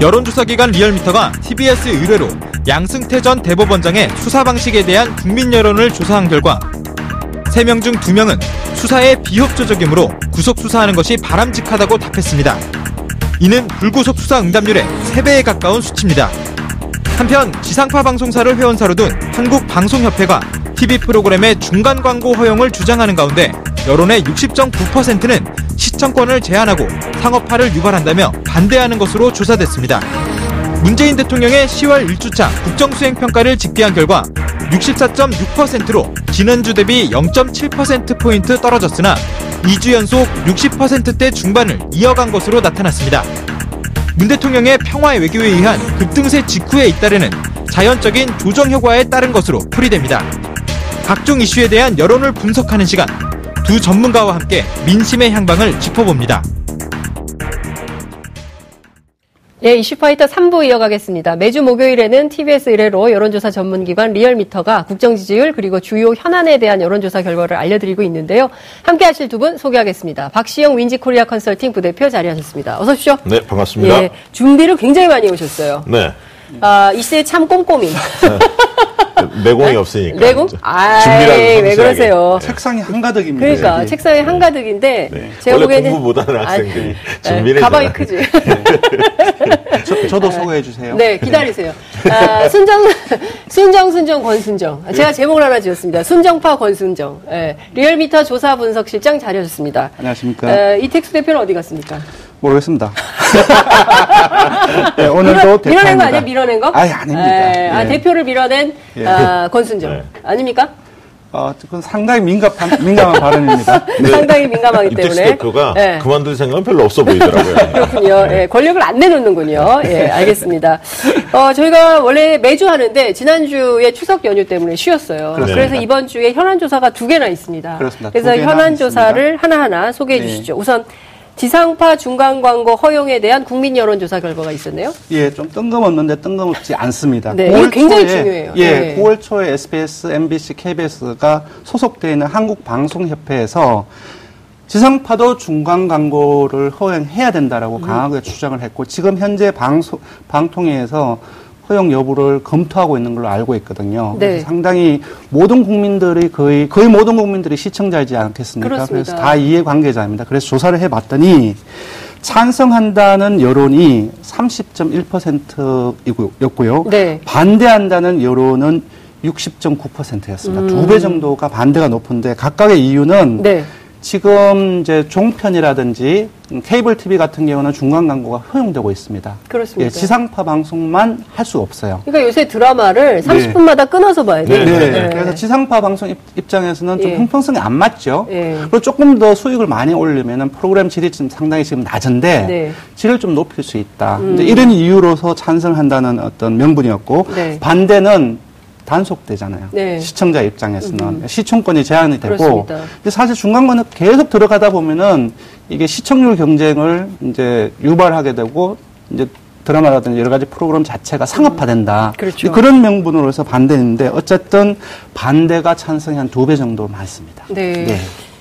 여론조사 기관 리얼미터가 TBS 의뢰로 양승태 전 대법원장의 수사 방식에 대한 국민 여론을 조사한 결과 3명 중 2명은 수사에 비협조적이므로 구속 수사하는 것이 바람직하다고 답했습니다. 이는 불구속 수사 응답률의 3배에 가까운 수치입니다. 한편 지상파 방송사를 회원사로 둔 한국방송협회가 TV 프로그램의 중간 광고 허용을 주장하는 가운데 여론의 60.9%는 시청권을 제한하고 상업화를 유발한다며 반대하는 것으로 조사됐습니다. 문재인 대통령의 10월 1주차 국정수행평가를 집계한 결과 64.6%로 지난주 대비 0.7%포인트 떨어졌으나 2주 연속 60%대 중반을 이어간 것으로 나타났습니다. 문 대통령의 평화 외교에 의한 급등세 직후에 잇따르는 자연적인 조정 효과에 따른 것으로 풀이됩니다. 각종 이슈에 대한 여론을 분석하는 시간, 두 전문가와 함께 민심의 향방을 짚어봅니다. 예, 이슈파이터 3부 이어가겠습니다. 매주 목요일에는 TBS 의뢰로 여론조사 전문기관 리얼미터가 국정지지율 그리고 주요 현안에 대한 여론조사 결과를 알려드리고 있는데요. 함께 하실 두 분 소개하겠습니다. 박시영 윈지코리아 컨설팅 부대표 자리하셨습니다. 어서 오십시오. 네, 반갑습니다. 예, 준비를 굉장히 많이 오셨어요. 네. 아, 이 시대에 참 꼼꼼히. 내공이 없으니까. 내공? 이제 아, 준비라도 왜. 그러세요? 책상이 한가득입니다. 그러니까 여기. 책상에 한가득인데 네. 제가 원래 보기에는 공부 못하는 아, 학생들이 네, 준비를 가방이. 크지. 저, 저도 소개해 주세요. 네, 기다리세요. 아, 순정, 순정, 순정, 권순정. 제가 제목을 하나 지었습니다. 순정파 권순정. 예, 리얼미터 조사 분석 실장 자리하셨습니다. 안녕하십니까. 에, 이택수 대표는 어디 갔습니까? 모르겠습니다. 네, 오늘도 밀어, 밀어낸 거 대표입니다. 아니에요? 밀어낸 거? 아니, 아닙니다. 에, 아, 예. 대표를 밀어낸 예. 아, 권순정. 네. 아닙니까? 어, 그건 상당히 민감한, 민감한 발언입니다. 상당히 민감하기 이택수 때문에. 대표가 예. 그만둘 생각은 별로 없어 보이더라고요. 그렇군요. 예, 권력을 안 내놓는군요. 예, 알겠습니다. 어, 저희가 원래 매주 하는데 지난주에 추석 연휴 때문에 쉬었어요. 그렇습니다. 그래서 이번 주에 현안 조사가 두 개나 있습니다. 그렇습니다. 그래서 두 개나 현안 있습니다. 조사를 하나하나 소개해 네. 주시죠. 우선 지상파 중간 광고 허용에 대한 국민 여론 조사 결과가 있었네요. 예, 좀 뜬금없는데 뜬금없지 않습니다. 네, 9월 이거 굉장히 초에, 중요해요. 예, 네. 9월 초에 SBS, MBC, KBS가 소속되어 있는 한국방송협회에서 지상파도 중간 광고를 허용해야 음. 된다라고 강하게 주장을 했고 지금 현재 방송 방통위에서 허용 여부를 검토하고 있는 걸로 알고 있거든요. 네. 그래서 상당히 모든 국민들이 거의 거의 모든 국민들이 시청자이지 않겠습니까? 그렇습니다. 래서 다 이해 관계자입니다. 그래서 조사를 해 봤더니 찬성한다는 여론이 30.1%였고요. 네. 반대한다는 여론은 60.9%였습니다. 두 음. 배 정도가 반대가 높은데 각각의 이유는 네. 지금 이제 종편이라든지 케이블 TV 같은 경우는 중간 광고가 허용되고 있습니다. 그렇습니다. 예, 지상파 방송만 할 수 없어요. 그러니까 요새 드라마를 30분마다 끊어서 봐야 돼요. 네, 네, 그래서 지상파 방송 입- 입장에서는 좀 예. 형평성이 안 맞죠. 예. 그리고 조금 더 수익을 많이 올리면은 프로그램 질이 좀 상당히 지금 낮은데 네. 질을 좀 높일 수 있다. 이제 이런 이유로서 찬성한다는 어떤 명분이었고 네. 반대는 단속되잖아요. 네. 시청자 입장에서는 시청권이 제한이 되고 그렇습니다. 근데 사실 중간권은 계속 들어가다 보면은 이게 시청률 경쟁을 이제 유발하게 되고 이제 드라마라든지 여러 가지 프로그램 자체가 상업화된다. 그렇죠. 그런 명분으로 해서 반대인데 어쨌든 반대가 찬성이 한 두 배 정도 많습니다. 네.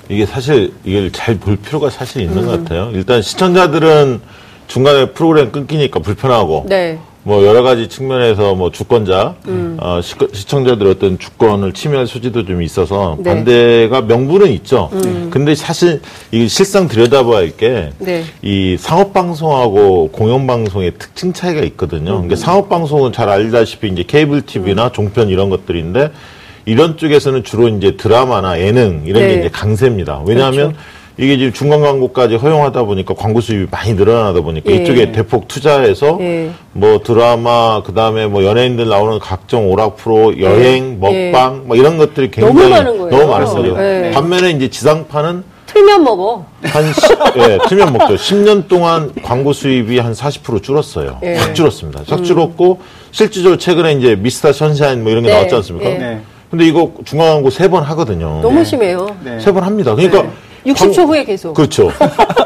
이게 사실 이걸 잘 볼 필요가 사실 있는 음. 것 같아요. 일단 시청자들은 중간에 프로그램 끊기니까 불편하고 네. 뭐 여러 가지 측면에서 뭐 주권자, 음. 어, 시, 시청자들의 어떤 주권을 침해할 소지도 좀 있어서 네. 음. 반대가 명분은 있죠. 근데 사실 이 실상 들여다봐야 할 게이 네. 상업 방송하고 공영 방송의 특징 차이가 있거든요. 음. 그러니까 상업 방송은 잘 알다시피 이제 케이블 TV나 종편 이런 것들인데 이런 쪽에서는 주로 이제 드라마나 예능 이런 네. 게 이제 강세입니다. 왜냐하면 그렇죠. 이게 지금 중간 광고까지 허용하다 보니까 광고 수입이 많이 늘어나다 보니까 예. 이쪽에 대폭 투자해서 예. 뭐 드라마 그다음에 뭐 연예인들 나오는 각종 오락 프로 여행 예. 먹방 뭐 이런 것들이 너무 굉장히 많은 거예요. 너무 많은 거죠. 네. 반면에 이제 지상파는 틀면 먹어. 한 10, 예, 틀면 먹죠. 10년 동안 광고 수입이 한 40% 줄었어요. 예. 확 줄었습니다. 확 줄었고 실질적으로 최근에 이제 미스터 선샤인 뭐 이런 게 네. 나왔지 않습니까? 예. 네. 근데 이거 중간 광고 세 번 하거든요. 너무 심해요. 네. 세번 합니다. 그러니까 네. 60초 광- 후에 계속. 그렇죠.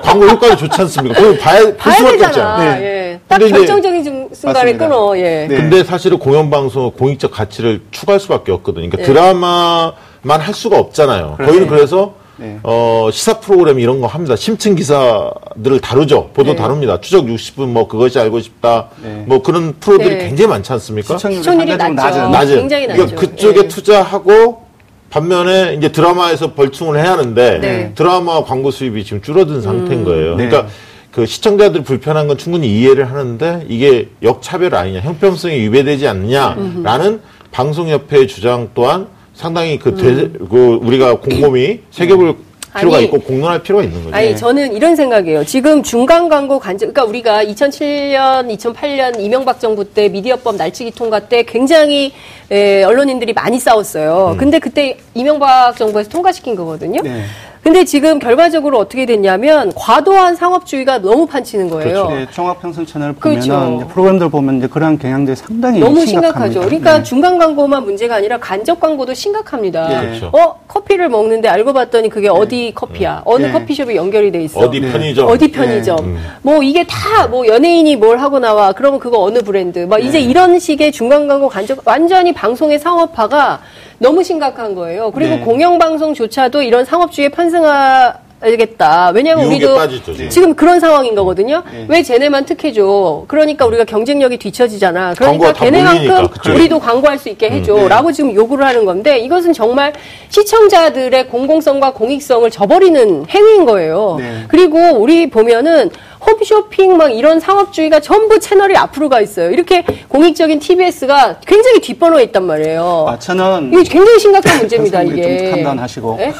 광고 효과가 좋지 않습니까? 그걸 봐야, 볼 봐야 수밖에 되잖아. 없잖아요. 예. 딱 근데 이제- 결정적인 중- 순간에 맞습니다. 끊어. 예. 네. 근데 사실은 공영방송은 공익적 가치를 추구할 수밖에 없거든요. 그러니까 네. 드라마만 할 수가 없잖아요. 그렇죠. 거기는 그래서 네. 어, 시사 프로그램 이런 거 합니다. 심층 기사들을 다루죠. 보도 네. 다룹니다. 추적 60분 뭐 그것이 알고 싶다. 네. 뭐 그런 프로들이 네. 굉장히 많지 않습니까? 시청률이, 시청률이 낮죠. 낮은. 낮은. 굉장히 그러니까 낮죠. 그쪽에 예. 투자하고 반면에 이제 드라마에서 벌충을 해야 하는데 네. 음. 드라마 광고 수입이 지금 줄어든 상태인 거예요. 네. 그러니까 그 시청자들 불편한 건 충분히 이해를 하는데 이게 역차별 아니냐, 형평성이 위배되지 않느냐라는 방송협회의 주장 또한 상당히 그, 되, 그 우리가 곰곰이 새겨볼 필요가 아니, 있고 공론할 필요가 있는 거죠. 아니 저는 이런 생각이에요. 지금 중간 광고 간접 그러니까 우리가 2007년, 2008년 이명박 정부 때 미디어법 날치기 통과 때 굉장히 에, 언론인들이 많이 싸웠어요. 근데 그때 이명박 정부에서 통과시킨 거거든요. 네. 근데 지금 결과적으로 어떻게 됐냐면 과도한 상업주의가 너무 판치는 거예요. 네, 종합평선 채널 보면은 그렇죠. 프로그램들 보면 이제 그런 경향들이 상당히 너무 심각합니다. 심각하죠. 그러니까 네. 중간 광고만 문제가 아니라 간접 광고도 심각합니다. 예. 그렇죠. 어 커피를 먹는데 알고 봤더니 그게 어디 커피야? 어느 예. 커피숍에 연결이 돼 있어? 어디 편의점. 어디 편의점. 뭐 이게 다 뭐 연예인이 뭘 하고 나와. 그러면 그거 어느 브랜드. 막 이제 이런 식의 중간 광고 간접 완전히 방송의 상업화가 너무 심각한 거예요. 그리고 네. 공영방송조차도 이런 상업주의에 편승하겠다. 왜냐하면 유혹에 우리도 빠지죠, 지금. 그런 상황인 거거든요. 네. 왜 쟤네만 특혜줘? 그러니까 우리가 경쟁력이 뒤처지잖아. 그러니까 걔네만큼 그쪽에. 우리도 광고할 수 있게 해줘. 네. 라고 지금 요구를 하는 건데 이것은 정말 시청자들의 공공성과 공익성을 저버리는 행위인 거예요. 네. 그리고 우리 보면은 홈쇼핑 막 이런 상업주의가 전부 채널이 앞으로 가 있어요. 이렇게 공익적인 TBS가 굉장히 뒷번호에 있단 말이에요. 아, 저는 이게 굉장히 심각한 문제입니다, 이게. 좀 판단하시고. 네?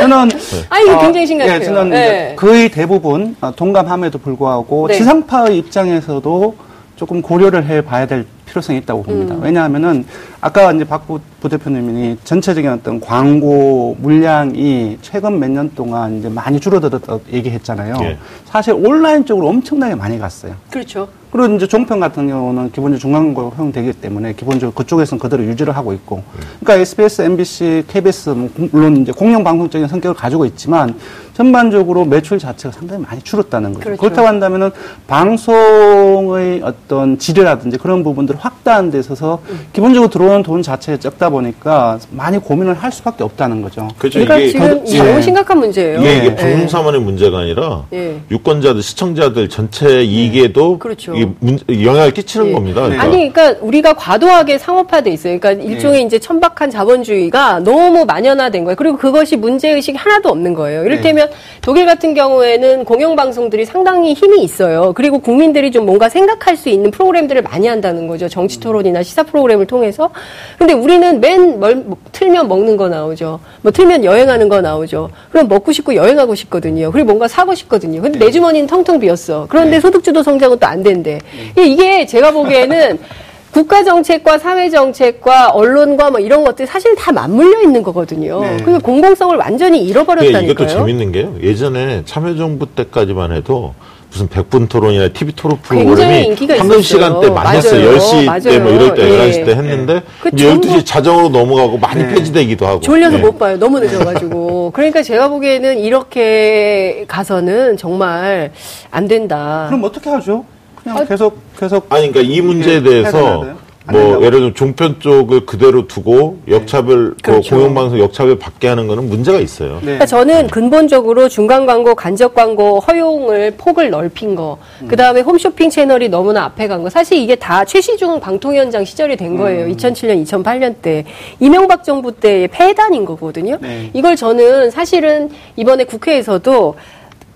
저는 아, 이거 어, 굉장히 심각해요. 예, 저는 네. 이제 거의 대부분 어, 동감함에도 불구하고 네. 지상파의 입장에서도 조금 고려를 해봐야 될 필요성이 있다고 봅니다. 음. 왜냐하면은 아까 이제 박 부- 부대표님이 전체적인 어떤 광고 물량이 최근 몇 년 동안 이제 많이 줄어들었다고 얘기했잖아요. 예. 사실 온라인 쪽으로 엄청나게 많이 갔어요. 그렇죠. 그리고 이제 종편 같은 경우는 기본적으로 중간광고 허용되기 때문에 기본적으로 그쪽에서는 그대로 유지를 하고 있고. 그러니까 SBS, MBC, KBS, 뭐 공- 물론 이제 공영 방송적인 성격을 가지고 있지만 전반적으로 매출 자체가 상당히 많이 줄었다는 거죠. 그렇죠. 그렇다고 한다면은 방송의 어떤 질이라든지 그런 부분들을 확대하는 데 있어서 기본적으로 들어오는 돈 자체가 적다 보니까 많이 고민을 할 수밖에 없다는 거죠. 그렇죠. 그러니까 이게 지금 예. 너무 심각한 문제예요. 이게, 이게 예. 방송사만의 문제가 아니라 예. 유권자들, 시청자들 전체 이익에도 그렇죠. 이게 문- 영향을 끼치는 예. 겁니다. 그러니까. 아니, 그러니까 우리가 과도하게 상업화돼 있어요. 그러니까 일종의 이제 천박한 자본주의가 너무 만연화된 거예요. 그리고 그것이 문제 의식이 하나도 없는 거예요. 이를테면 독일 같은 경우에는 공영방송들이 상당히 힘이 있어요. 그리고 국민들이 좀 뭔가 생각할 수 있는 프로그램들을 많이 한다는 거죠. 정치 토론이나 시사 프로그램을 통해서. 근데 우리는 맨 멀, 뭐, 틀면 먹는 거 나오죠. 뭐 틀면 여행하는 거 나오죠. 그럼 먹고 싶고 여행하고 싶거든요. 그리고 뭔가 사고 싶거든요. 근데 내 주머니는 텅텅 비었어. 그런데 소득주도 성장은 또 안 된대. 이게 제가 보기에는 국가 정책과 사회 정책과 언론과 뭐 이런 것들이 사실 다 맞물려 있는 거거든요. 네. 그 공공성을 완전히 예, 잃어버렸다니까요. 이것도 재밌는 게요. 예전에 참여정부 때까지만 해도 무슨 백분 토론이나 TV 토론 프로그램이 황금 있었어요. 시간대 많이 했어요. 맞아요. 10시 때 뭐. 이럴 때 예. 11시 때 했는데 그 이제 전부- 12시 자정으로 넘어가고 많이 폐지되기도 하고. 졸려서 예. 못 봐요. 너무 늦어가지고. 그러니까 제가 보기에는 이렇게 가서는 정말 안 된다. 그럼 어떻게 하죠? 그냥 아, 계속 계속 아니 그러니까 이 문제에 대해서 뭐? 예를 들면 종편 쪽을 그대로 두고 역차별 그 그렇죠. 공영방송 역차별 받게 하는 거는 문제가 있어요. 네. 그러니까 저는 근본적으로 중간 광고, 간접 광고 허용을 폭을 넓힌 거, 그 다음에 홈쇼핑 채널이 너무나 앞에 간 거. 사실 이게 다 최시중 방통위원장 시절이 된 거예요. 2007년, 2008년 때 이명박 정부 때의 폐단인 거거든요. 네. 이걸 저는 사실은 이번에 국회에서도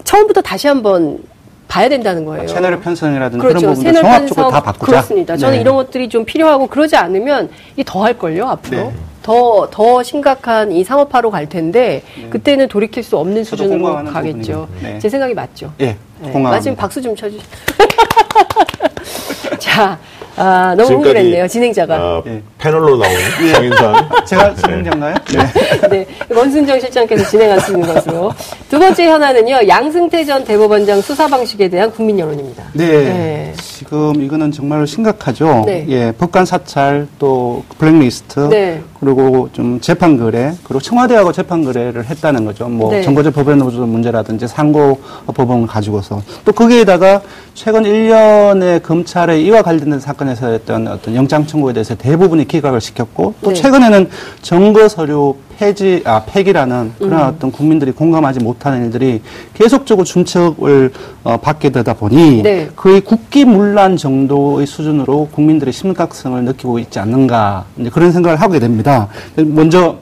처음부터 다시 한번 봐야 된다는 거예요. 채널의 편성이라든지 그렇죠. 그런 부분들 채널 종합적으로 편성 다 바꾸자. 그렇습니다. 저는 네. 이런 것들이 좀 필요하고 그러지 않으면 이게 더할 걸요 앞으로. 네. 더, 더 심각한 이 상업화로 갈 텐데, 그때는 돌이킬 수 없는 수준으로 가겠죠. 네. 제 생각이 맞죠. 예, 네. 공감. 마지막 박수 좀 쳐주세요. 자, 아, 너무 흥분했네요, 진행자가. 아, 예. 패널로 나오는 정인상. 제가 진행자인가요? 네. 네, 원순정 실장께서 진행하시는 것으로. 두 번째 현안은요, 양승태 전 대법원장 수사 방식에 대한 국민 여론입니다. 네. 네. 지금 이거는 정말로 심각하죠. 네. 예, 법관 사찰 또 블랙리스트 네. 그리고 좀 재판 거래 그리고 청와대하고 재판 거래를 했다는 거죠. 뭐 네. 정거제 법원 노조 문제라든지 상고 법원을 가지고서 또 거기에다가 최근 1년의 검찰의 이와 관련된 사건에서 했던 어떤 영장 청구에 대해서 대부분이 기각을 시켰고 또 네. 최근에는 정거 서류 폐지 아 폐기라는 그런 어떤 국민들이 공감하지 못하는 일들이 계속적으로 준척을 어, 받게 되다 보니 네. 거의 국기문란 정도의 수준으로 국민들의 심각성을 느끼고 있지 않는가 이제 그런 생각을 하게 됩니다. 먼저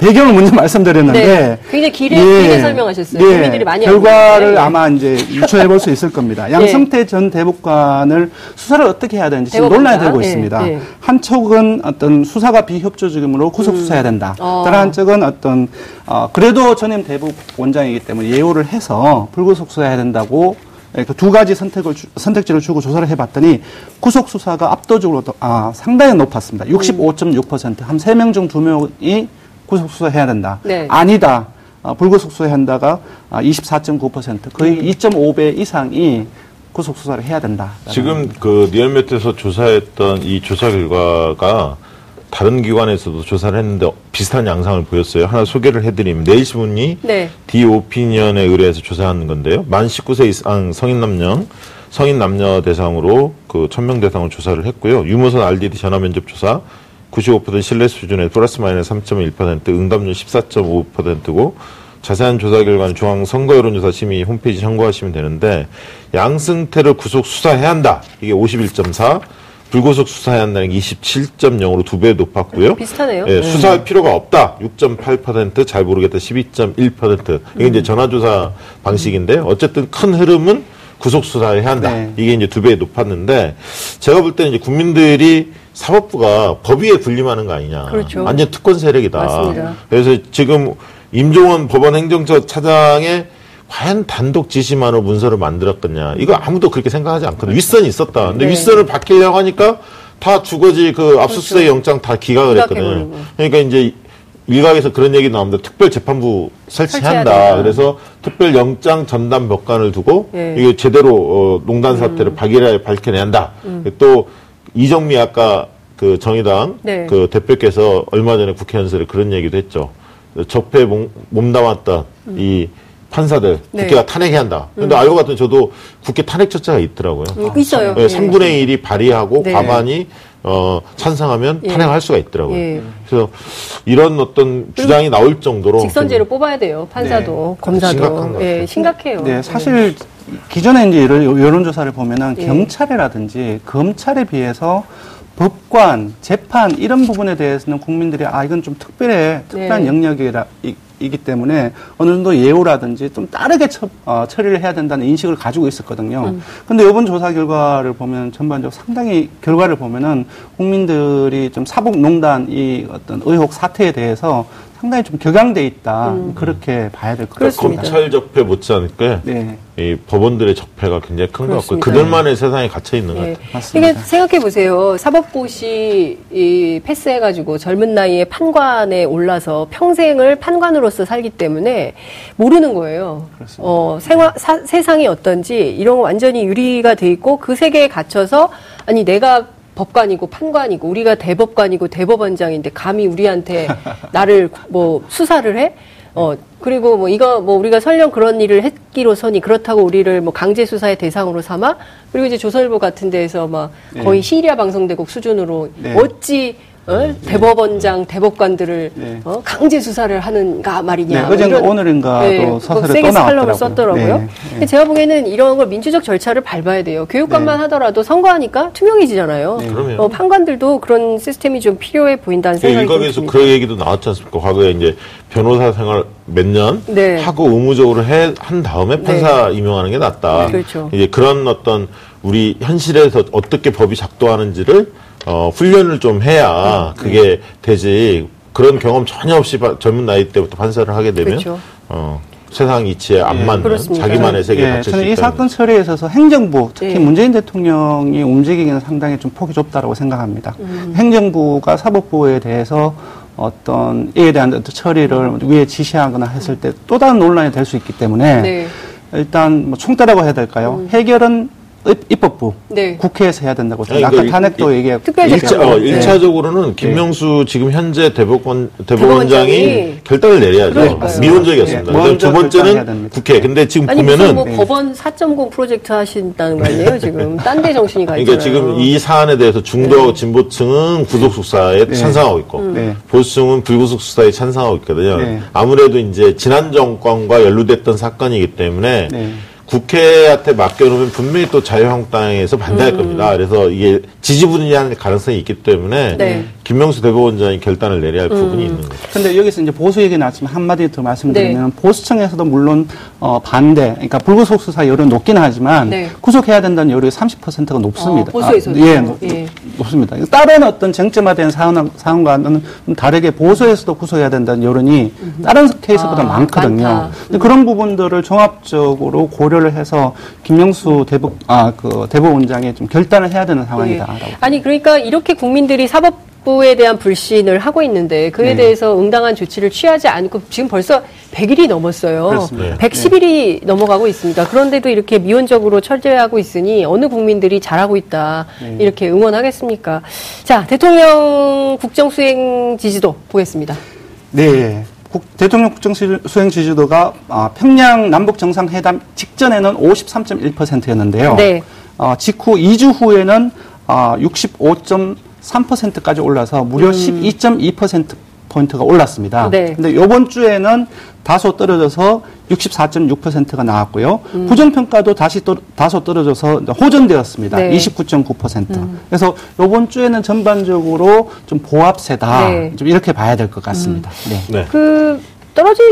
배경을 먼저 말씀드렸는데 네. 굉장히 길게- 길게 설명하셨어요. 국민들이 많이 결과를. 아마 이제 유추해 볼 수 있을 겁니다. 양성태 전 대법관을 수사를 어떻게 해야 되는지 지금? 네. 논란이 되고 네, 있습니다. 네. 한쪽은 어떤 수사가 비협조적이므로 구속 수사해야 된다. 어. 다른 한쪽은 어떤 어, 그래도 전임 대법원장이기 때문에 예우를 해서 불구속 수사해야 된다고 그두 가지 선택을 주- 선택지를 주고 조사를 해봤더니 구속 수사가 압도적으로 더- 아, 상당히 높았습니다. 65.6%한 세 명 중 두 명이 구속 수사해야 된다. 네. 아니다. 어, 불구속 수사해야 한다가 아, 24.9% 거의 2.5배 이상이 구속 수사를 해야 된다. 지금 그 리얼메트에서 조사했던 이 조사 결과가 다른 기관에서도 조사를 했는데 비슷한 양상을 보였어요. 하나 소개를 해드리면 내일신문이 네. 디오피니언에 의뢰해서 조사하는 건데요. 만 19세 이상 성인 남녀, 성인 남녀 대상으로 그 1000명 대상으로 조사를 했고요. 유무선 RDD 전화 면접 조사 95% 신뢰 수준에 플러스 마이너스 3.1% 응답률 14.5%고 자세한 조사 결과는 중앙 선거 여론조사 심의 홈페이지 참고하시면 되는데 양승태를 구속 수사해야 한다. 이게 51.4. 불구속 수사해야 한다는 게 27.0으로 두 배 높았고요. 비슷하네요. 예, 수사할 필요가 없다. 6.8%, 잘 모르겠다. 12.1%. 이게 이제 전화조사 방식인데 어쨌든 큰 흐름은 구속 수사해야 한다. 네. 이게 이제 두 배 높았는데 제가 볼 때는 이제 국민들이 사법부가 법 위에 군림하는 거 아니냐. 그렇죠. 완전 특권 세력이다. 맞습니다. 그래서 지금 임종원 법원 행정처 차장의 과연 단독 지시만으로 문서를 만들었겠냐. 이거 아무도 그렇게 생각하지 않거든요. 윗선이 있었다. 근데 네. 윗선을 바뀌려고 하니까 다 두거지 그 압수수색 영장 다 기각을 했거든요. 그러니까 이제 일각에서 그런 얘기 나옵니다. 특별 재판부 설치해야 설치한다. 그래서 특별 영장 전담 법관을 두고 예. 이게 제대로 어, 농단 사태를 박일하에 밝혀내야 한다. 또 이정미 아까 그 정의당 네. 그 대표께서 얼마 전에 국회 연설에 그런 얘기도 했죠. 적폐 몸, 몸담았던 이 판사들 네. 국회가 탄핵해야 한다. 근데 알고 봤더니 저도 국회 탄핵 절차가 있더라고요. 음, 있어요. 네, 예. 3분의 1이 발의하고 네. 과반이 어, 찬성하면 예. 탄핵할 수가 있더라고요. 예. 그래서 이런 어떤 주장이 나올 정도로 직선제로 뽑아야 돼요. 판사도 검사도. 심각한 것 예. 심각해요. 네, 사실 기존에 이제 여론, 여론조사를 보면은 예. 경찰이라든지 검찰에 비해서 법관, 재판 이런 부분에 대해서는 국민들이 아 이건 좀 특별해 특별한 네. 영역이라 이, 이기 때문에 어느 정도 예우라든지 좀 빠르게 처, 어, 처리를 해야 된다는 인식을 가지고 있었거든요. 음. 근데 이번 조사 결과를 보면 전반적으로 상당히 결과를 보면은 국민들이 좀 사법농단 이 어떤 의혹 사태에 대해서 상당히 좀 격양돼 있다 그렇게 봐야 될것 음. 같습니다. 검찰 적폐 못지않게 네. 이 법원들의 적폐가 굉장히 큰 것 같고. 그들만의 세상에 갇혀 있는 것 예. 같아요. 맞습니다. 이게 생각해 보세요. 사법고시 이 패스해가지고 젊은 나이에 판관에 올라서 평생을 판관으로서 살기 때문에 모르는 거예요. 그렇습니다. 어, 생화, 사- 세상이 어떤지 이런 거 완전히 유리가 돼 있고 그 세계에 갇혀서 아니 내가 법관이고 판관이고 우리가 대법관이고 대법원장인데 감히 우리한테 나를 뭐 수사를 해? 어 그리고 뭐 이거 뭐 우리가 설령 그런 일을 했기로서니 그렇다고 우리를 뭐 강제 수사의 대상으로 삼아 그리고 이제 조선일보 같은 데에서 막 거의 시리아 방송대국 수준으로 네. 어찌 어? 대법원장 대법관들을 네. 어? 강제 수사를 하는가 말이냐 네, 뭐 어젠가 이런- 오늘인가 네, 또 세게 또 나왔더라고요. 썼더라고요. 네, 근데 제가 보기에는 이런 걸 민주적 절차를 밟아야 돼요. 교육감만 네. 하더라도 선거하니까 투명해지잖아요. 네. 그럼요. 어, 판관들도 그런 시스템이 좀 필요해 보인다는 그 생각이 일각에서 듭니다. 그 얘기도 나왔지 않습니까? 과거에 이제 변호사 생활 몇년 네. 하고 의무적으로 해, 한 다음에 판사 임용하는 게 낫다. 네, 그렇죠. 이제 그런 어떤 우리 현실에서 어떻게 법이 작동하는지를 어, 훈련을 좀 해야 네. 그게 되지. 그런 경험 전혀 없이 바- 젊은 나이 때부터 판사를 하게 되면 그렇죠. 어, 세상 이치에 안 맞는 그렇습니다. 자기만의 세계에 예, 갇힐 수 저는 이. 사건 처리에 있어서 행정부, 특히 예. 문재인 대통령이 움직이기는 상당히 좀 폭이 좁다라고 생각합니다. 음. 행정부가 사법부에 대해서 어떤 이에 대한 어떤 처리를 위에 지시하거나 했을 때 또 다른 논란이 될 수 있기 때문에 네. 일단 뭐 총대라고 해야 될까요? 음. 해결은 입- 입법부, 네. 국회에서 해야 된다고 아니, 생각합니다. 아까 그 탄핵도 일- 얘기했고. 어, 네. 일차적으로는 김명수 지금 현재 대법원 대법원장이 대법원장이 결단을 내려야죠. 그러니까요. 미온적이었습니다. 네, 두 번째는. 국회. 근데 지금 아니 보면은 뭐 법원 4.0 프로젝트 하신다는 거 아니에요 지금 딴 데 정신이 가 있잖아요. 그러니까 지금 이 사안에 대해서 중도 진보층은 구속 수사에 찬성하고 있고 네. 보수층은 불구속 수사에 찬성하고 있거든요. 네. 아무래도 이제 지난 정권과 연루됐던 사건이기 때문에 네. 국회한테 맡겨놓으면 분명히 또 자유한국당에서 반대할 겁니다. 그래서 이게 지지분이하는 가능성이 있기 때문에 네. 김명수 대법원장이 결단을 내려야 할 부분이 있는 거죠. 근데 여기서 이제 보수 얘기 나왔지만 한마디 더 말씀드리면 네. 보수층에서도 물론 어, 반대, 그러니까 불구속 수사 여론 높기는 하지만 네. 구속해야 된다는 여론이 30%가 높습니다. 어, 보수에서도? 아, 예, 높, 예. 높습니다. 다른 어떤 쟁점화된 사안, 사안과는 좀 다르게 보수에서도 구속해야 된다는 여론이 다른 케이스보다 아, 많거든요. 많다. 근데 그런 부분들을 종합적으로 고려 를 해서 김명수 대법 아그 대법원장이 좀 결단을 해야 되는 상황이다라고. 예. 아니 그러니까 이렇게 국민들이 사법 부에 대한 불신을 하고 있는데 그에 네. 대해서 응당한 조치를 취하지 않고 지금 벌써 100일이 넘었어요. 그렇습니다. 110일이 넘어가고 있습니다. 그런데도 이렇게 미온적으로 철저하고 있으니 어느 국민들이 잘하고 있다 네. 이렇게 응원하겠습니까? 자 대통령 국정수행 지지도 보겠습니다. 네. 국- 대통령 국정 시- 수행 지지도가 아, 평양 남북 정상회담 직전에는 53.1%였는데요. 네. 어, 직후 2주 후에는 아, 65.3%까지 올라서 무려 12.2% 포인트가 올랐습니다. 음. 네. 근데 이번 주에는 다소 떨어져서 64.6%가 나왔고요. 부정평가도 다시 또, 다소 떨어져서 호전되었습니다. 음. 네. 음. 29.9%. 그래서 이번 주에는 전반적으로 좀 보합세다. 네. 좀 이렇게 봐야 될 것 같습니다. 네. 네. 그 떨어지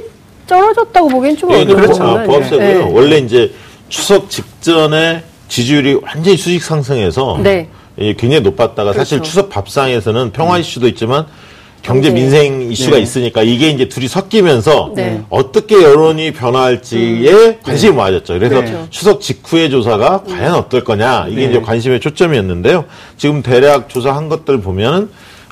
떨어졌다고 보기엔 좀 예, 그렇죠. 거구나. 보합세고요. 네. 원래 이제 추석 직전에 지지율이 완전히 수직 상승해서 네. 예, 굉장히 높았다가 사실 그렇죠. 추석 밥상에서는 평화 이슈도 있지만 경제 경제. 민생 이슈가 네. 있으니까 이게 이제 둘이 섞이면서 네. 어떻게 여론이 변화할지에 관심이 모아졌죠. 그래서 그렇죠. 추석 직후의 조사가 과연 어떨 거냐 이게 네. 이제 관심의 초점이었는데요. 지금 대략 조사한 것들 보면은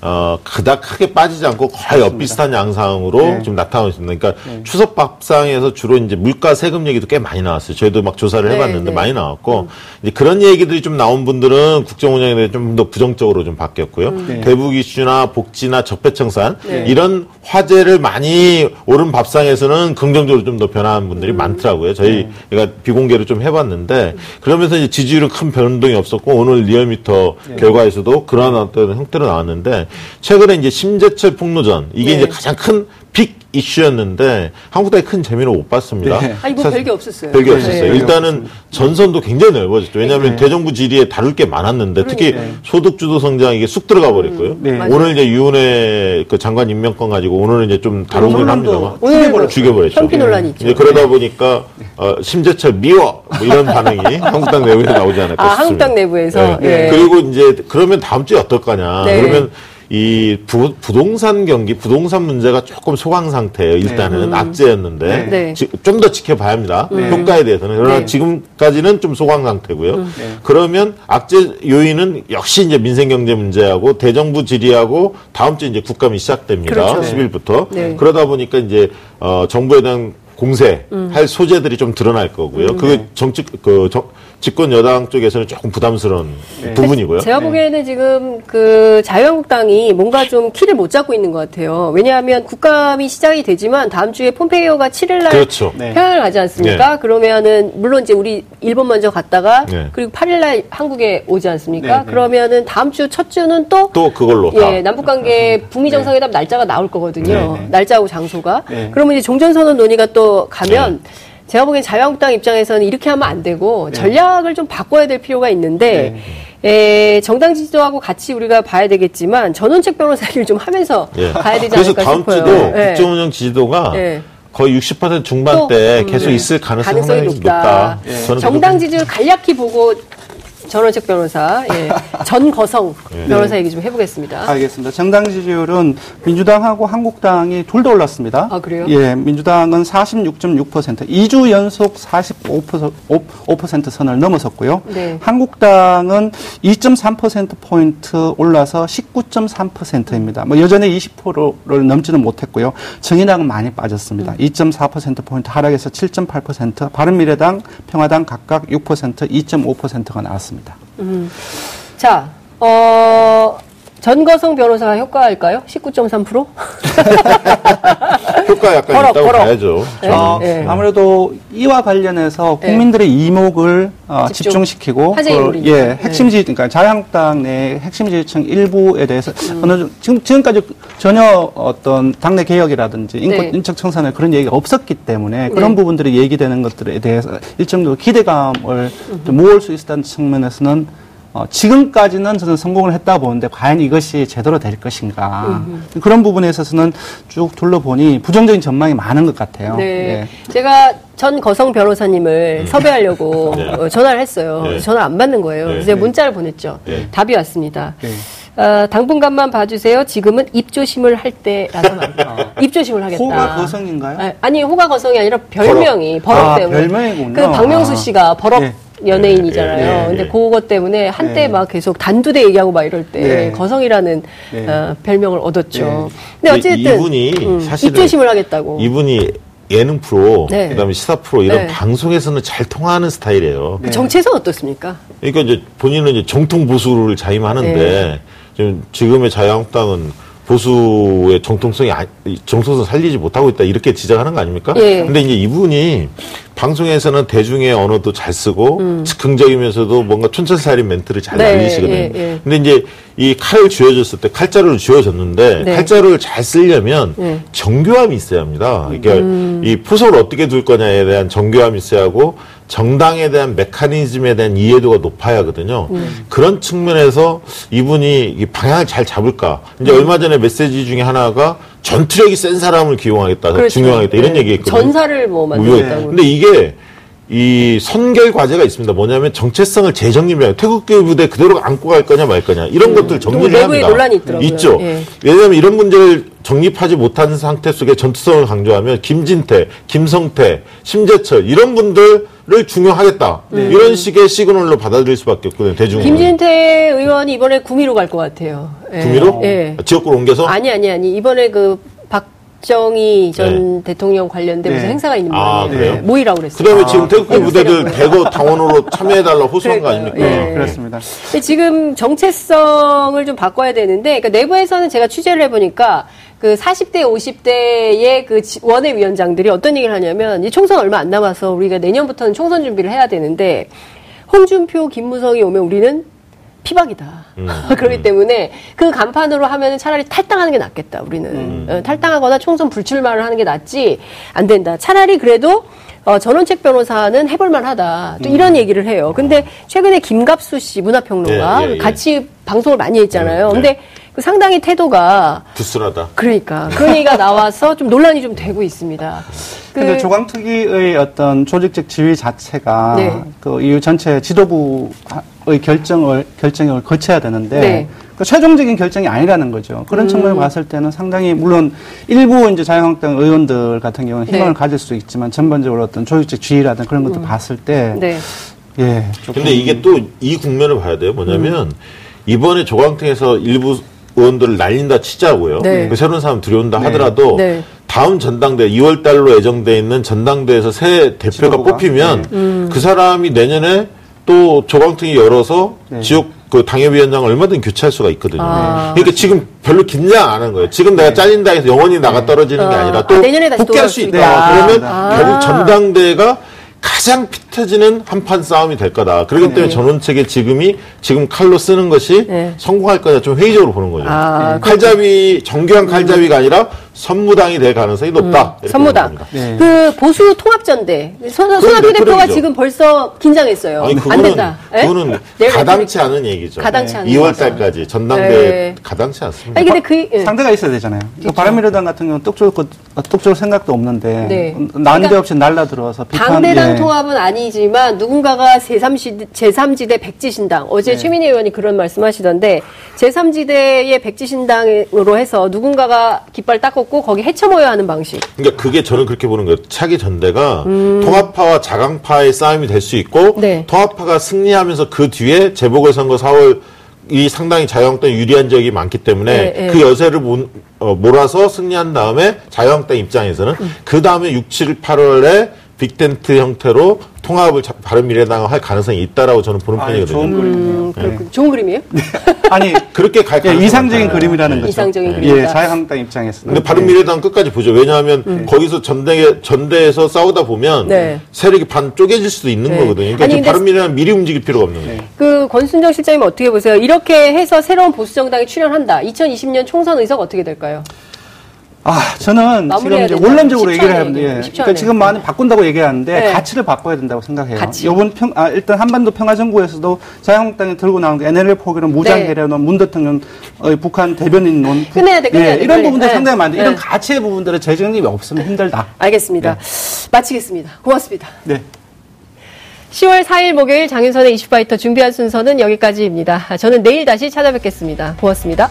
어, 그닥 크게 빠지지 않고 거의 엇비슷한 양상으로 네. 좀 나타나고 있습니다. 그러니까 추석 밥상에서 주로 이제 물가 세금 얘기도 꽤 많이 나왔어요. 저희도 막 조사를 네, 해봤는데 네. 많이 나왔고 이제 그런 얘기들이 좀 나온 분들은 국정 운영에 대해 좀 더 부정적으로 좀 바뀌었고요. 네. 대북 이슈나 복지나 적폐청산 네. 이런 화제를 많이 오른 밥상에서는 긍정적으로 좀 더 변화한 분들이 음. 많더라고요. 저희 가 비공개로 좀 해봤는데 음. 그러면서 이제 지지율은 큰 변동이 없었고 오늘 리얼미터 네. 결과에서도 그러한 어떤 형태로 나왔는데 최근에 이제 심재철 폭로전 이게 네. 이제 가장 큰 빅 이슈였는데 한국당이 큰 재미를 못 봤습니다. 네. 아니 뭐 사실 별게 없었어요. 별게 네. 없었어요. 일단은 전선도 굉장히 넓어졌죠. 왜냐하면 네. 대정부 질의에 다룰 게 많았는데 특히 그러니까요. 소득주도 성장 이게 쑥 들어가 버렸고요. 네. 맞아요. 오늘 이제 유은혜 그 장관 임명권 가지고 오늘은 이제 좀 다루긴 합니다만 오늘. 죽여버렸죠. 현피 논란이 있죠. 그러다 보니까 어, 심재철 미워 뭐 이런 반응이 한국당 내부에서 나오지 않을까 아, 싶습니다. 한국당 내부에서? 네. 예. 그리고 이제 그러면 다음 주에 어떨 거냐. 네. 그러면 이 부, 부동산 경기, 부동산 문제가 조금 소강 상태예요. 일단은 악재였는데 네. 좀더 지켜봐야 합니다. 네. 효과에 대해서는 그러나 네. 지금까지는 좀 소강 상태고요. 네. 그러면 악재 요인은 역시 이제 민생 경제 문제하고 대정부 질의하고 다음 주 이제 국감이 시작됩니다. 그렇죠. 10일부터 네. 그러다 보니까 이제 어, 정부에 대한 공세 할 소재들이 좀 드러날 거고요. 음. 그게 정치 그 정, 집권 여당 쪽에서는 조금 부담스러운 네. 부분이고요. 제가 보기에는 지금 그 자유한국당이 뭔가 좀 키를 못 잡고 있는 것 같아요. 왜냐하면 국감이 시작이 되지만 다음 주에 폼페이오가 7일 날 그렇죠. 네. 평양을 가지 않습니까? 그러면은 물론 이제 우리 일본 먼저 갔다가 네. 그리고 8일 날 한국에 오지 않습니까? 네, 네. 그러면은 다음 주 첫 주는 또또 그걸로 다. 예, 남북 관계 북미 정상회담 날짜가 나올 거거든요. 네, 네. 날짜하고 장소가. 네. 그러면 이제 종전선언 논의가 또 가면 제가 보기엔 자유한국당 입장에서는 이렇게 하면 안 되고 네. 전략을 좀 바꿔야 될 필요가 있는데 에, 정당 지지도하고 같이 우리가 봐야 되겠지만 전원책 변호사를 좀 하면서 예. 가야 되지 그래서 않을까 다음 싶어요. 주도 예. 국정운영 지지도가 예. 거의 60% 중반대 또, 음, 계속 네. 있을 가능성이 가능성이 높다. 높다. 저는 정당 지지를 간략히 보고 전원책 변호사, 예. 전거성 네. 변호사 얘기 좀 해보겠습니다. 알겠습니다. 정당 지지율은 민주당하고 한국당이 둘 다 올랐습니다. 아, 그래요? 예, 민주당은 46.6%, 2주 연속 45% 5% 선을 넘어섰고요. 네. 한국당은 2.3%포인트 올라서 19.3%입니다. 뭐 여전히 20%를 넘지는 못했고요. 정의당은 많이 빠졌습니다. 음. 2.4%포인트 하락해서 7.8%, 바른미래당, 평화당 각각 6%, 2.5%가 나왔습니다. 자, 어, 전거성 변호사가 효과일까요? 19.3%? 효과 약간 걸어, 있다고 걸어. 봐야죠. 네. 어, 네. 아무래도 이와 관련해서 네. 국민들의 이목을 어, 집중. 집중시키고 화제의 그. 예, 네. 핵심 지 그러니까 자유한국당 내 핵심 지지층 일부에 대해서 음. 어느 정도 지금 지금까지 전혀 어떤 당내 개혁이라든지 인권 네. 인적 청산에 그런 얘기가 없었기 때문에 그런 네. 부분들이 얘기되는 것들에 대해서 일정 정도 기대감을 좀 모을 수 있었다는 측면에서는 어, 지금까지는 저는 성공을 했다 보는데 과연 이것이 제대로 될 것인가 그런 부분에 있어서는 쭉 둘러보니 부정적인 전망이 많은 것 같아요. 네. 예. 제가 전 거성 변호사님을 섭외하려고 네. 어, 전화를 했어요. 네. 전화 안 받는 거예요. 네. 그래서 제가 문자를 보냈죠. 네. 답이 왔습니다. 네. 어, 당분간만 봐주세요. 지금은 입조심을 할 때라서 말이에요. 입조심을 하겠다. 호가 거성인가요? 아, 아니 호가 거성이 아니라 별명이 버럭, 아, 때문에. 별명이군요. 그 박명수 아. 씨가 버럭 예. 연예인이잖아요. 예, 예, 예. 근데 그것 때문에 한때 예. 막 계속 단두대 얘기하고 막 이럴 때 예. 거성이라는 예. 어, 별명을 얻었죠. 예. 근데 어쨌든 이분이 음, 사실은 입조심을 하겠다고. 이분이 예능 프로, 네. 그다음에 시사 프로 이런 네. 방송에서는 잘 통하는 스타일이에요. 그 정체성 어떻습니까? 그러니까 이제 본인은 이제 정통 보수를 자임하는데 네. 지금 지금의 자유한국당은 보수의 정통성이 아- 정통성 살리지 못하고 있다 이렇게 지적하는 거 아닙니까? 예. 근데 이제 이분이 방송에서는 대중의 언어도 잘 쓰고 즉흥적이면서도 뭔가 촌철살인 멘트를 잘 음. 네, 날리시거든요. 예, 예. 근데 이제 이 칼을 쥐어줬을 때 칼자루를 쥐어줬는데 네. 칼자루를 잘 쓰려면 네. 정교함이 있어야 합니다. 그러니까 음. 이 포석을 어떻게 둘 거냐에 대한 정교함이 있어야 하고 정당에 대한 메커니즘에 대한 이해도가 높아야 하거든요. 음. 그런 측면에서 이분이 이 방향을 잘 잡을까. 이제 음. 얼마 전에 메시지 중에 하나가 전투력이 센 사람을 기용하겠다, 그렇죠. 중용하겠다 이런 네. 얘기했거든요. 전사를 뭐. 만들겠다고. 근데 이게 이 선결 과제가 있습니다. 뭐냐면 정체성을 재정립해야 태극기 부대 그대로 안고 갈 거냐 말 거냐 이런 것들 정리를 음. 합니다. 논란이 있더라고요. 있죠. 예. 왜냐하면 이런 문제를 정립하지 못한 상태 속에 전투성을 강조하면 김진태, 김성태, 심재철 이런 분들 을 중용하겠다 이런 식의 시그널로 받아들일 수밖에 없거든요. 대중은 네. 김진태 의원이 이번에 구미로 갈 것 같아요. 예. 구미로 예. 지역구로 옮겨서 아니 아니 아니 이번에 그 박정희 전 네. 대통령 관련된 무슨 네. 행사가 있는 아, 모양이에요. 그래요? 예, 모이라고 그랬어요. 그다음에 지금 태극기 아, 부대들? 대거 당원으로 참여해달라 호소한 거. 아닙니까? 예. 그렇습니다. 근데 지금 정체성을 좀 바꿔야 되는데, 그러니까 내부에서는 제가 취재를 해보니까 그 40대, 50대의 그 지- 원외 위원장들이 어떤 얘기를 하냐면, 이 총선 얼마 안 남아서 우리가 내년부터는 총선 준비를 해야 되는데, 홍준표, 김무성이 오면 우리는 피박이다. 음. 그렇기 때문에 그 간판으로 하면 차라리 탈당하는 게 낫겠다. 우리는 어, 탈당하거나 총선 불출마를 하는 게 낫지 안 된다. 차라리 그래도 어, 전원책 변호사는 해볼만하다. 또 이런 얘기를 해요. 근데 최근에 김갑수 씨 문화평론가 예, 예, 예. 같이 방송을 많이 했잖아요. 음, 네. 근데 그 상당히 태도가 부스라다. 그러니까 그런 얘기가 나와서 좀 논란이 좀 되고 있습니다. 그- 근데 조광특위의 어떤 조직적 지위 자체가 네. 그 이후 전체 지도부의 결정을 결정을 거쳐야 되는데 네. 그 최종적인 결정이 아니라는 거죠. 그런 음. 측면을 봤을 때는 상당히 물론 일부 이제 자유한국당 의원들 같은 경우는 희망을 네. 가질 수 있지만 전반적으로 어떤 조직적 지위라든 그런 것도 봤을 때 네. 예. 근데 이게 또 이 국면을 봐야 돼요. 뭐냐면 이번에 조광특에서 일부 의원들을 날린다 치자고요. 네. 그 새로운 사람 들여온다 네. 하더라도 네. 다음 전당대 2월 달로 예정돼 있는 전당대에서 새 대표가 지도부가? 뽑히면 음. 그 사람이 내년에 또 조광특위 열어서 네. 지역 그 당협위원장을 얼마든 교체할 수가 있거든요. 아. 그러니까 지금 별로 긴장 안 한 거예요. 지금 내가 잘린다 해서 영원히 나가 떨어지는 게 어, 아니라 아, 또 내년에 다시 복귀할 수. 있다. 그러면 아. 결국 전당대회가 가장 피 터지는 한판 싸움이 될 거다. 그렇기 때문에 전원책의 지금이 지금 칼로 쓰는 것이 네. 성공할 거냐 좀 회의적으로 보는 거죠. 아, 칼잡이 정교한 칼잡이가 아니라 선무당이 될 가능성이 높다. 이렇게 음, 선무당. 네. 그 보수 통합전대 손, 손학규 대표가? 지금 벌써 긴장했어요. 아니 안 그거는 된다. 예? 그거는 내일 가당치 않은 얘기죠. 가당치 않은 2월 거죠. 달까지 전당대 네. 가당치 않습니다. 아니 근데 그 예. 상대가 있어야 되잖아요. 그 바른미래당 같은 경우는 똑 좋을 것, 똑 좋을 생각도 없는데 네. 난데없이 날라 들어서 비판. 당대당 예. 통합은 아니지만 누군가가 제3시, 제3지대 백지신당 어제 네. 최민희 의원이 그런 말씀하시던데 제3지대의 백지신당으로 해서 누군가가 깃발 닦 았고 거기 헤쳐 모여야 하는 방식. 그러니까 그게 저는 그렇게 보는 거예요. 차기 전대가 통합파와 자강파의 싸움이 될 수 있고 음. 네. 통합파가 승리하면서 그 뒤에 재보궐선거 4월 이 상당히 자유한국당 유리한 지역이 많기 때문에 네, 네. 그 여세를 모, 어, 몰아서 승리한 다음에 자유한국당 입장에서는 음. 그 다음에 6, 7, 8월에 빅텐트 형태로 통합을 자- 바른미래당과 할 가능성이 있다라고 저는 보는 아, 편이거든요. 좋은 그림이네요. 음, 그렇군. 좋은 그림이에요? 아니 그렇게 갈 예, 이상적인. 그림이라는 네. 거죠. 이상적인 예, 그림이다. 자유한국당 입장에서. 근데 바른미래당 끝까지 보죠. 왜냐하면 음. 거기서 전대 전대에서 싸우다 보면 네. 세력이 반 쪼개질 수도 있는 네. 거거든요. 그러니까 아니, 바른미래당 미리 움직일 필요가 없는 거예요. 그 권순정 실장님 어떻게 보세요? 이렇게 해서 새로운 보수 정당이 출연한다. 2020년 총선 의석 어떻게 될까요? 아, 저는 지금 이제. 원론적으로 10초 얘기를 안에 하는데, 예. 얘기해요. 10초 그러니까. 지금 많이 바꾼다고 얘기하는데 네. 가치를 바꿔야 된다고 생각해요. 가치. 이번 평, 아, 일단 한반도 평화 정부에서도 자유한국당이 들고 나온 게 NLL 포기론, 무장해례론, 문 대통령 의 북한 대변인론, 부- 끝내야 돼, 끝내야 돼, 이런. 부분들 네. 상당히 많은데 이런 네. 가치의 부분들은 재정립이 없으면 힘들다. 알겠습니다. 마치겠습니다. 고맙습니다. 네. 10월 4일 목요일 장윤선의 이슈파이터 준비한 순서는 여기까지입니다. 저는 내일 다시 찾아뵙겠습니다. 고맙습니다.